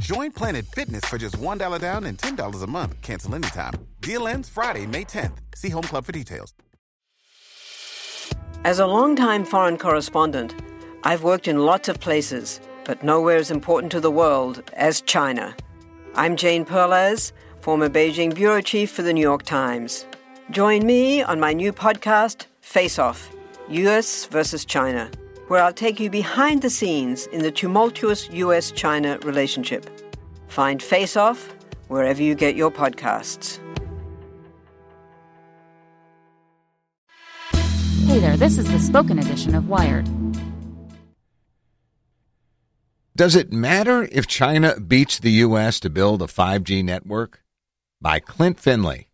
Join Planet Fitness for just $1 down and $10 a month. Cancel anytime. Deal ends Friday, May 10th. See Home Club for details. As a longtime foreign correspondent, I've worked in lots of places, but nowhere as important to the world as China. I'm Jane Perlez, former Beijing bureau chief for the New York Times. Join me on my new podcast, Face Off US versus China, where I'll take you behind the scenes in the tumultuous US China relationship. Find Face Off wherever you get your podcasts. Hey there, this is the spoken edition of Wired. Does it matter if China beats the U.S. to build a 5G network? By Klint Finley.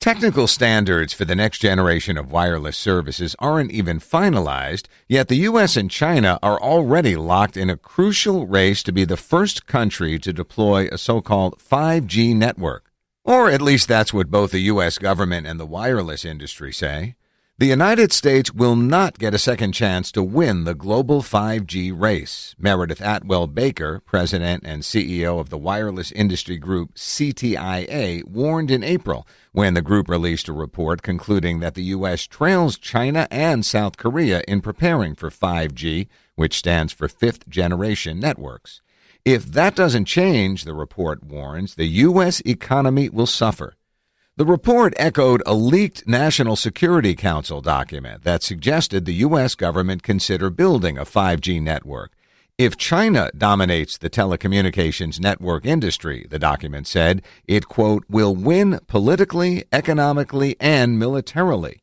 Technical standards for the next generation of wireless services aren't even finalized, yet the U.S. and China are already locked in a crucial race to be the first country to deploy a so called 5G network. Or at least that's what both the U.S. government and the wireless industry say. The United States will not get a second chance to win the global 5G race. Meredith Atwell Baker, president and CEO of the wireless industry group CTIA, warned in April when the group released a report concluding that the U.S. trails China and South Korea in preparing for 5G, which stands for fifth generation networks. If that doesn't change, the report warns, the U.S. economy will suffer. The report echoed a leaked National Security Council document that suggested the U.S. government consider building a 5G network. If China dominates the telecommunications network industry, the document said, it, quote, will win politically, economically, and militarily.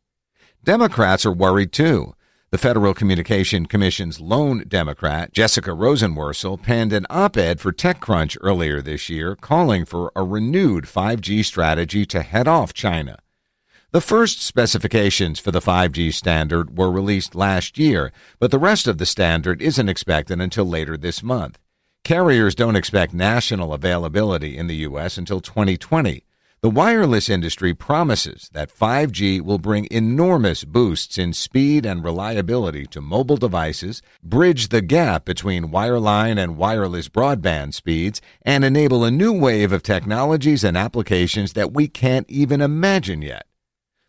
Democrats are worried too. The Federal Communication Commission's lone Democrat, Jessica Rosenworcel, penned an op ed for TechCrunch earlier this year calling for a renewed 5G strategy to head off China. The first specifications for the 5G standard were released last year, but the rest of the standard isn't expected until later this month. Carriers don't expect national availability in the U.S. until 2020. The wireless industry promises that 5G will bring enormous boosts in speed and reliability to mobile devices, bridge the gap between wireline and wireless broadband speeds, and enable a new wave of technologies and applications that we can't even imagine yet.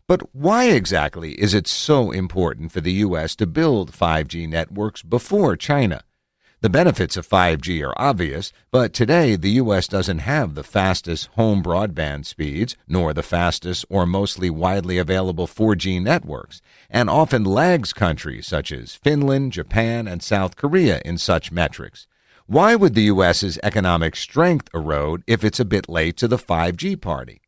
But why exactly is it so important for the U.S. to build 5G networks before China? The benefits of 5G are obvious, but today the U.S. doesn't have the fastest home broadband speeds, nor the fastest or mostly widely available 4G networks, and often lags countries such as Finland, Japan, and South Korea in such metrics. Why would the U.S.'s economic strength erode if it's a bit late to the 5G party?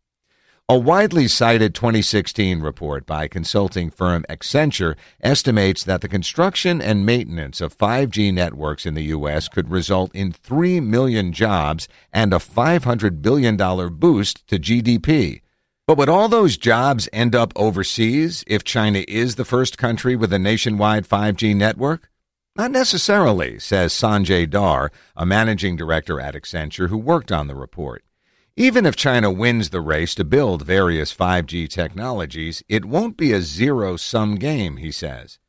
A widely cited 2016 report by consulting firm Accenture estimates that the construction and maintenance of 5G networks in the U.S. could result in 3 million jobs and a $500 billion boost to GDP. But would all those jobs end up overseas if China is the first country with a nationwide 5G network? Not necessarily, says Sanjay Dhar, a managing director at Accenture who worked on the report. Even if China wins the race to build various 5G technologies, it won't be a zero sum game, he says.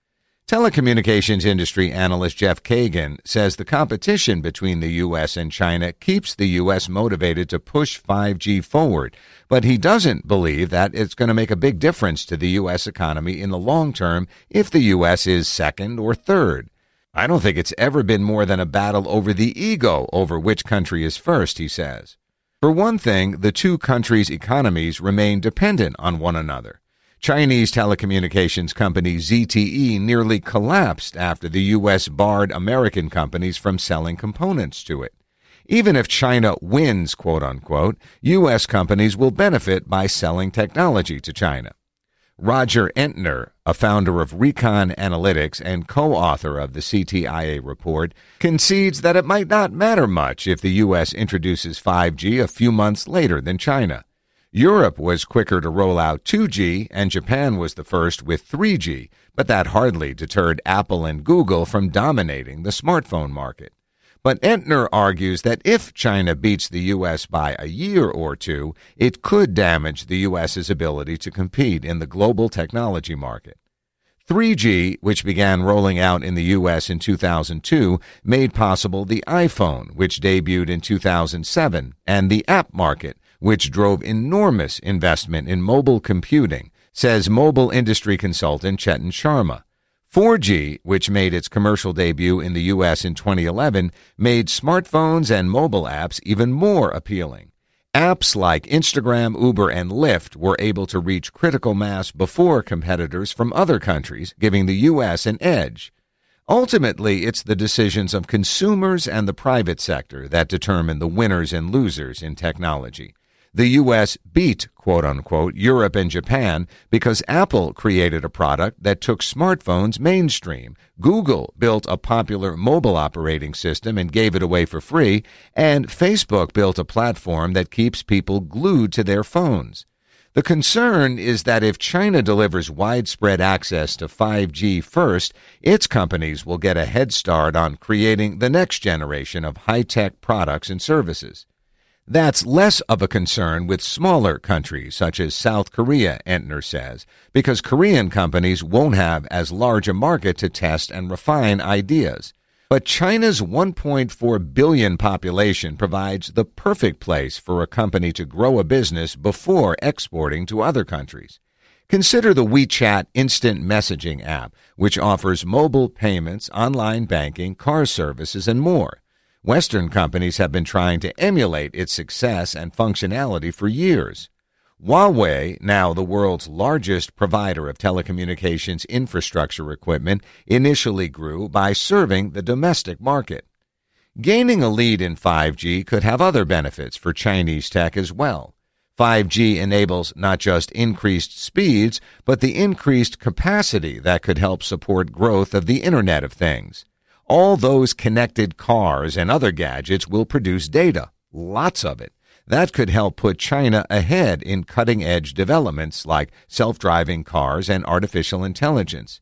Telecommunications industry analyst Jeff Kagan says the competition between the U.S. and China keeps the U.S. motivated to push 5G forward, but he doesn't believe that it's going to make a big difference to the U.S. economy in the long term if the U.S. is second or third. I don't think it's ever been more than a battle over the ego over which country is first, he says. For one thing, the two countries' economies remain dependent on one another. Chinese telecommunications company ZTE nearly collapsed after the U.S. barred American companies from selling components to it. Even if China wins, quote unquote, U.S. companies will benefit by selling technology to China. Roger Entner, a founder of Recon Analytics and co author of the CTIA report, concedes that it might not matter much if the U.S. introduces 5G a few months later than China. Europe was quicker to roll out 2G, and Japan was the first with 3G, but that hardly deterred Apple and Google from dominating the smartphone market. But Entner argues that if China beats the U.S. by a year or two, it could damage the U.S.'s ability to compete in the global technology market. 3G, which began rolling out in the U.S. in 2002, made possible the iPhone, which debuted in 2007, and the app market, which drove enormous investment in mobile computing, says mobile industry consultant Chetan Sharma. 4G, which made its commercial debut in the U.S. in 2011, made smartphones and mobile apps even more appealing. Apps like Instagram, Uber, and Lyft were able to reach critical mass before competitors from other countries, giving the U.S. an edge. Ultimately, it's the decisions of consumers and the private sector that determine the winners and losers in technology the U.S. beat, quote unquote, Europe and Japan because Apple created a product that took smartphones mainstream. Google built a popular mobile operating system and gave it away for free. And Facebook built a platform that keeps people glued to their phones. The concern is that if China delivers widespread access to 5G first, its companies will get a head start on creating the next generation of high tech products and services. That's less of a concern with smaller countries such as South Korea, Entner says, because Korean companies won't have as large a market to test and refine ideas. But China's 1.4 billion population provides the perfect place for a company to grow a business before exporting to other countries. Consider the WeChat instant messaging app, which offers mobile payments, online banking, car services, and more. Western companies have been trying to emulate its success and functionality for years. Huawei, now the world's largest provider of telecommunications infrastructure equipment, initially grew by serving the domestic market. Gaining a lead in 5G could have other benefits for Chinese tech as well. 5G enables not just increased speeds, but the increased capacity that could help support growth of the Internet of Things. All those connected cars and other gadgets will produce data, lots of it. That could help put China ahead in cutting edge developments like self driving cars and artificial intelligence.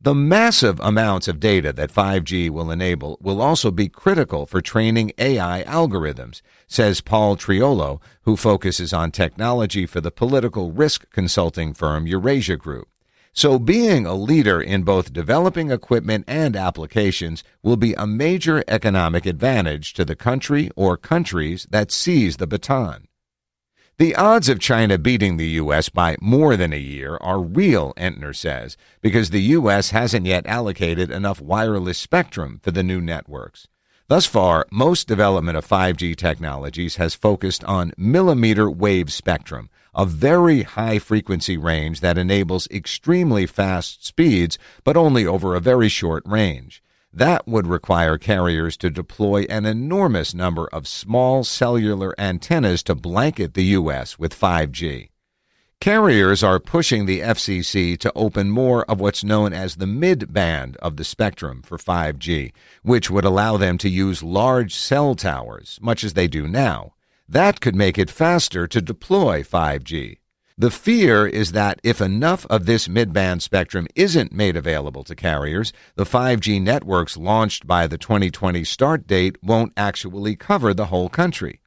The massive amounts of data that 5G will enable will also be critical for training AI algorithms, says Paul Triolo, who focuses on technology for the political risk consulting firm Eurasia Group. So, being a leader in both developing equipment and applications will be a major economic advantage to the country or countries that seize the baton. The odds of China beating the U.S. by more than a year are real, Entner says, because the U.S. hasn't yet allocated enough wireless spectrum for the new networks. Thus far, most development of 5G technologies has focused on millimeter wave spectrum, a very high frequency range that enables extremely fast speeds, but only over a very short range. That would require carriers to deploy an enormous number of small cellular antennas to blanket the U.S. with 5G. Carriers are pushing the FCC to open more of what's known as the mid band of the spectrum for 5G, which would allow them to use large cell towers, much as they do now. That could make it faster to deploy 5G. The fear is that if enough of this mid-band spectrum isn't made available to carriers, the 5G networks launched by the 2020 start date won't actually cover the whole country.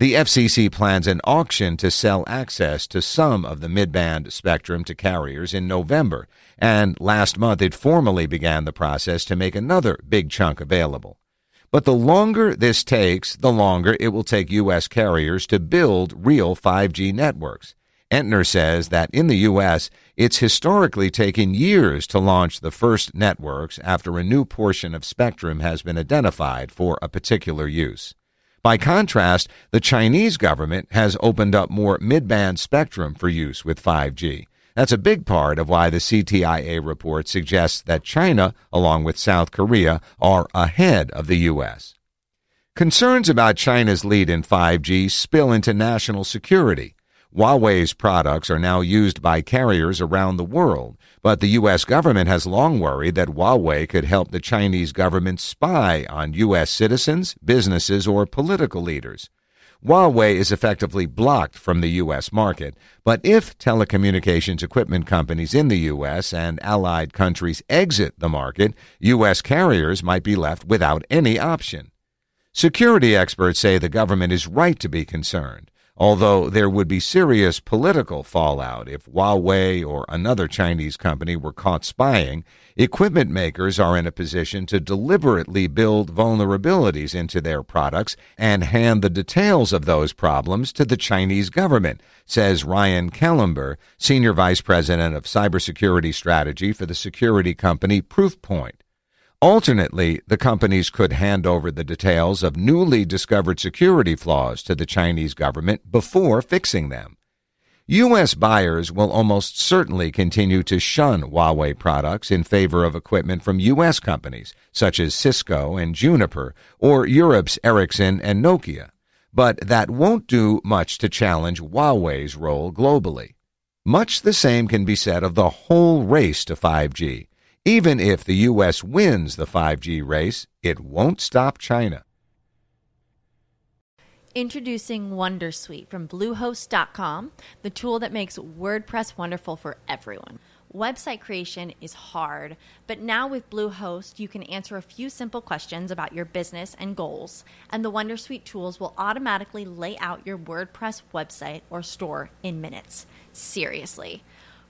The FCC plans an auction to sell access to some of the mid-band spectrum to carriers in November, and last month it formally began the process to make another big chunk available. But the longer this takes, the longer it will take U.S. carriers to build real 5G networks. Entner says that in the U.S., it's historically taken years to launch the first networks after a new portion of spectrum has been identified for a particular use. By contrast, the Chinese government has opened up more mid-band spectrum for use with 5G. That's a big part of why the CTIA report suggests that China, along with South Korea, are ahead of the U.S. Concerns about China's lead in 5G spill into national security. Huawei's products are now used by carriers around the world, but the U.S. government has long worried that Huawei could help the Chinese government spy on U.S. citizens, businesses, or political leaders. Huawei is effectively blocked from the U.S. market, but if telecommunications equipment companies in the U.S. and allied countries exit the market, U.S. carriers might be left without any option. Security experts say the government is right to be concerned although there would be serious political fallout if Huawei or another Chinese company were caught spying, equipment makers are in a position to deliberately build vulnerabilities into their products and hand the details of those problems to the Chinese government, says Ryan Kalember, Senior Vice President of Cybersecurity Strategy for the security company Proofpoint. Alternately, the companies could hand over the details of newly discovered security flaws to the Chinese government before fixing them. U.S. buyers will almost certainly continue to shun Huawei products in favor of equipment from U.S. companies, such as Cisco and Juniper, or Europe's Ericsson and Nokia. But that won't do much to challenge Huawei's role globally. Much the same can be said of the whole race to 5G. Even if the U.S. wins the 5G race, it won't stop China. Introducing Wondersuite from Bluehost.com, the tool that makes WordPress wonderful for everyone. Website creation is hard, but now with Bluehost, you can answer a few simple questions about your business and goals, and the Wondersuite tools will automatically lay out your WordPress website or store in minutes. Seriously.